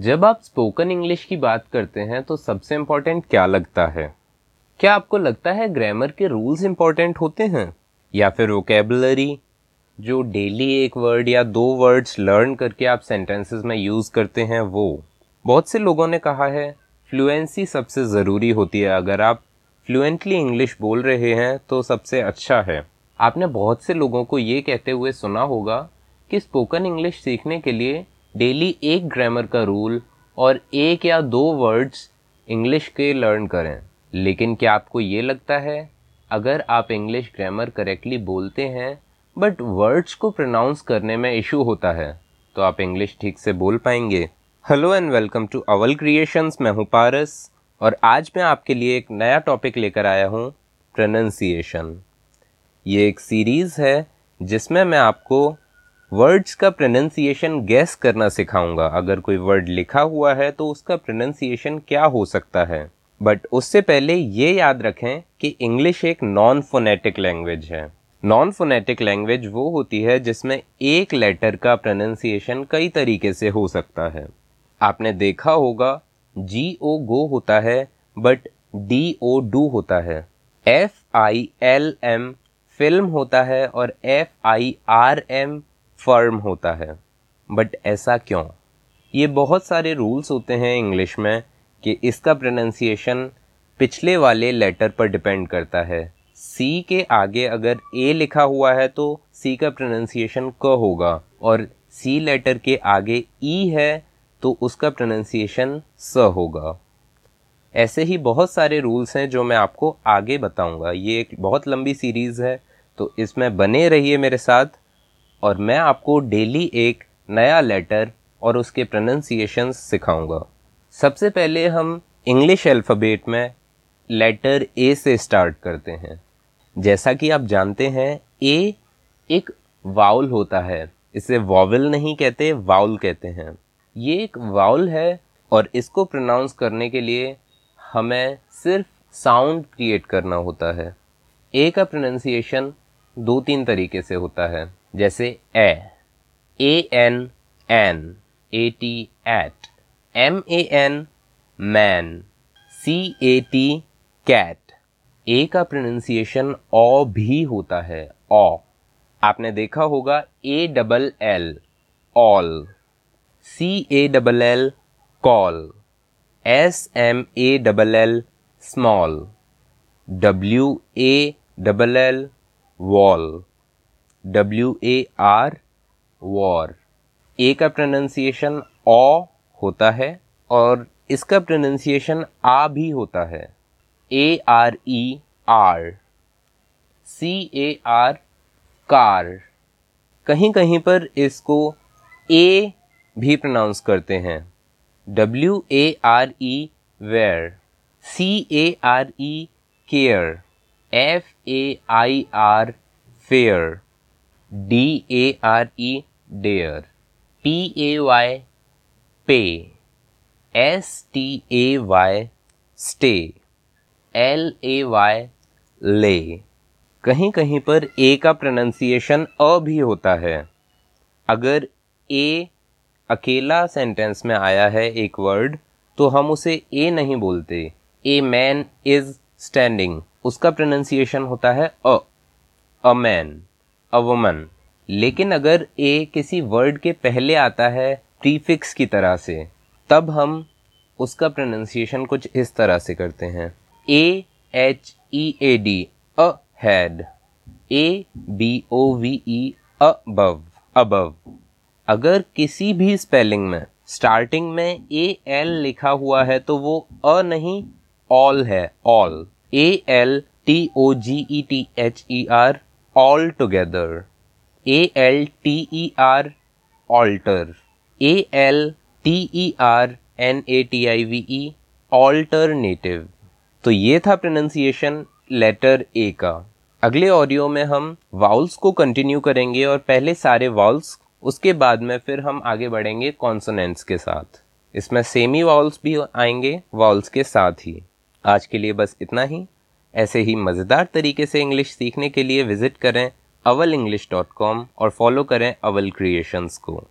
जब आप spoken English की बात करते हैं तो सबसे इम्पोर्टेंट क्या लगता है? क्या आपको लगता है ग्रामर के रूल्स इम्पोर्टेंट होते हैं? या फिर वोकेबलरी जो डेली एक वर्ड या दो वर्ड्स लर्न करके आप सेंटेंसेस में यूज़ करते हैं, वो। बहुत से लोगों ने कहा है फ्लुएंसी सबसे ज़रूरी होती है। अगर आप फ्लुएंटली इंग्लिश बोल रहे हैं तो सबसे अच्छा है। आपने बहुत से लोगों को ये कहते हुए सुना होगा कि स्पोकन इंग्लिश सीखने के लिए डेली एक ग्रामर का रूल और एक या दो वर्ड्स इंग्लिश के लर्न करें। लेकिन क्या आपको ये लगता है, अगर आप इंग्लिश ग्रामर करेक्टली बोलते हैं बट वर्ड्स को प्रोनाउंस करने में इशू होता है तो आप इंग्लिश ठीक से बोल पाएँगे। Hello and welcome to our creations मैं हूँ पारस और आज मैं आपके लिए एक नया टॉपिक लेकर आया हूँ प्रोनंसिएशन ये एक सीरीज़ है, जिसमें मैं आपको वर्ड्स का प्रोनंसिएशन गैस करना सिखाऊँगा। अगर कोई वर्ड लिखा हुआ है तो उसका प्रोनंसिएशन क्या हो सकता है? बट उससे पहले ये याद रखें कि इंग्लिश एक नॉन फोनेटिक लैंग्वेज है। नॉन फोनेटिक लैंग्वेज वो होती है जिसमें एक लेटर का प्रोनंसिएशन कई तरीके से हो सकता है। आपने देखा होगा जी ओ गो होता है बट डी ओ डू होता है। F I L M film होता है और F I R M firm होता है। बट ऐसा क्यों? ये बहुत सारे रूल्स होते हैं इंग्लिश में कि इसका प्रोनाउंसिएशन पिछले वाले लेटर पर डिपेंड करता है। सी के आगे अगर ए लिखा हुआ है तो सी का प्रोनाउंसिएशन क होगा और सी लेटर के आगे ई e है तो उसका प्रोनाउंसिएशन स होगा। ऐसे ही बहुत सारे रूल्स हैं जो मैं आपको आगे बताऊँगा। ये एक बहुत लंबी सीरीज़ है तो इसमें बने रहिए मेरे साथ। और मैं आपको डेली एक नया लेटर और उसके प्रोनाउंसिएशन सिखाऊँगा। सबसे पहले हम इंग्लिश अल्फ़ाबेट में लेटर ए से स्टार्ट करते हैं। जैसा कि आप जानते हैं ए एक वाउल होता है। इसे वॉवल नहीं कहते वाउल कहते हैं। ये एक वाउल है और इसको प्रोनाउंस करने के लिए हमें सिर्फ़ साउंड क्रिएट करना होता है। ए का प्रोनाउंसिएशन दो तीन तरीके से होता है। जैसे A. A N N A T at M A N man C A T cat A का प्रोनाउंसिएशन ओ भी होता है ओ आपने देखा होगा A double L all C A double L call S M A double L small W A double L wall W A R war A का pronunciation ओ होता है और इसका प्रोनाउंसिएशन आ भी होता है. A R E are C A R car कहीं कहीं पर इसको ए भी प्रोनाउंस करते हैं. W A R E where C A R E care F A I R fair D A R E dare P A Y pay S T A Y stay L A Y lay कहीं कहीं पर ए का pronunciation अ भी होता है। अगर ए अकेला sentence में आया है एक वर्ड तो हम उसे ए नहीं बोलते। ए मैन इज़ स्टैंडिंग उसका प्रोनाउंसिएशन होता है अ। अ मैन अ वुमन लेकिन अगर ए किसी वर्ड के पहले आता है प्रीफिक्स की तरह से, तब हम उसका प्रोनाउंसिएशन कुछ इस तरह से करते हैं. A H E A D ahead A B O V E above above अगर किसी भी स्पेलिंग में स्टार्टिंग में ए एल लिखा हुआ है तो वो अ नहीं ऑल है all A L T O G E T H E R all together. A L T E R, alter. A L T E R N A T I V E alternative. तो ये था pronunciation letter ए का अगले audio में हम vowels को continue करेंगे और पहले सारे वाउल्स उसके बाद में फिर हम आगे बढ़ेंगे कॉन्सोनेंट्स के साथ इसमें सेमी वाउल्स भी आएँगे वाउल्स के साथ ही आज के लिए बस इतना ही ऐसे ही मज़ेदार तरीके से इंग्लिश सीखने के लिए विज़िट करें अवल इंग्लिश डॉट कॉम और फॉलो करें अवल क्रिएशंस को।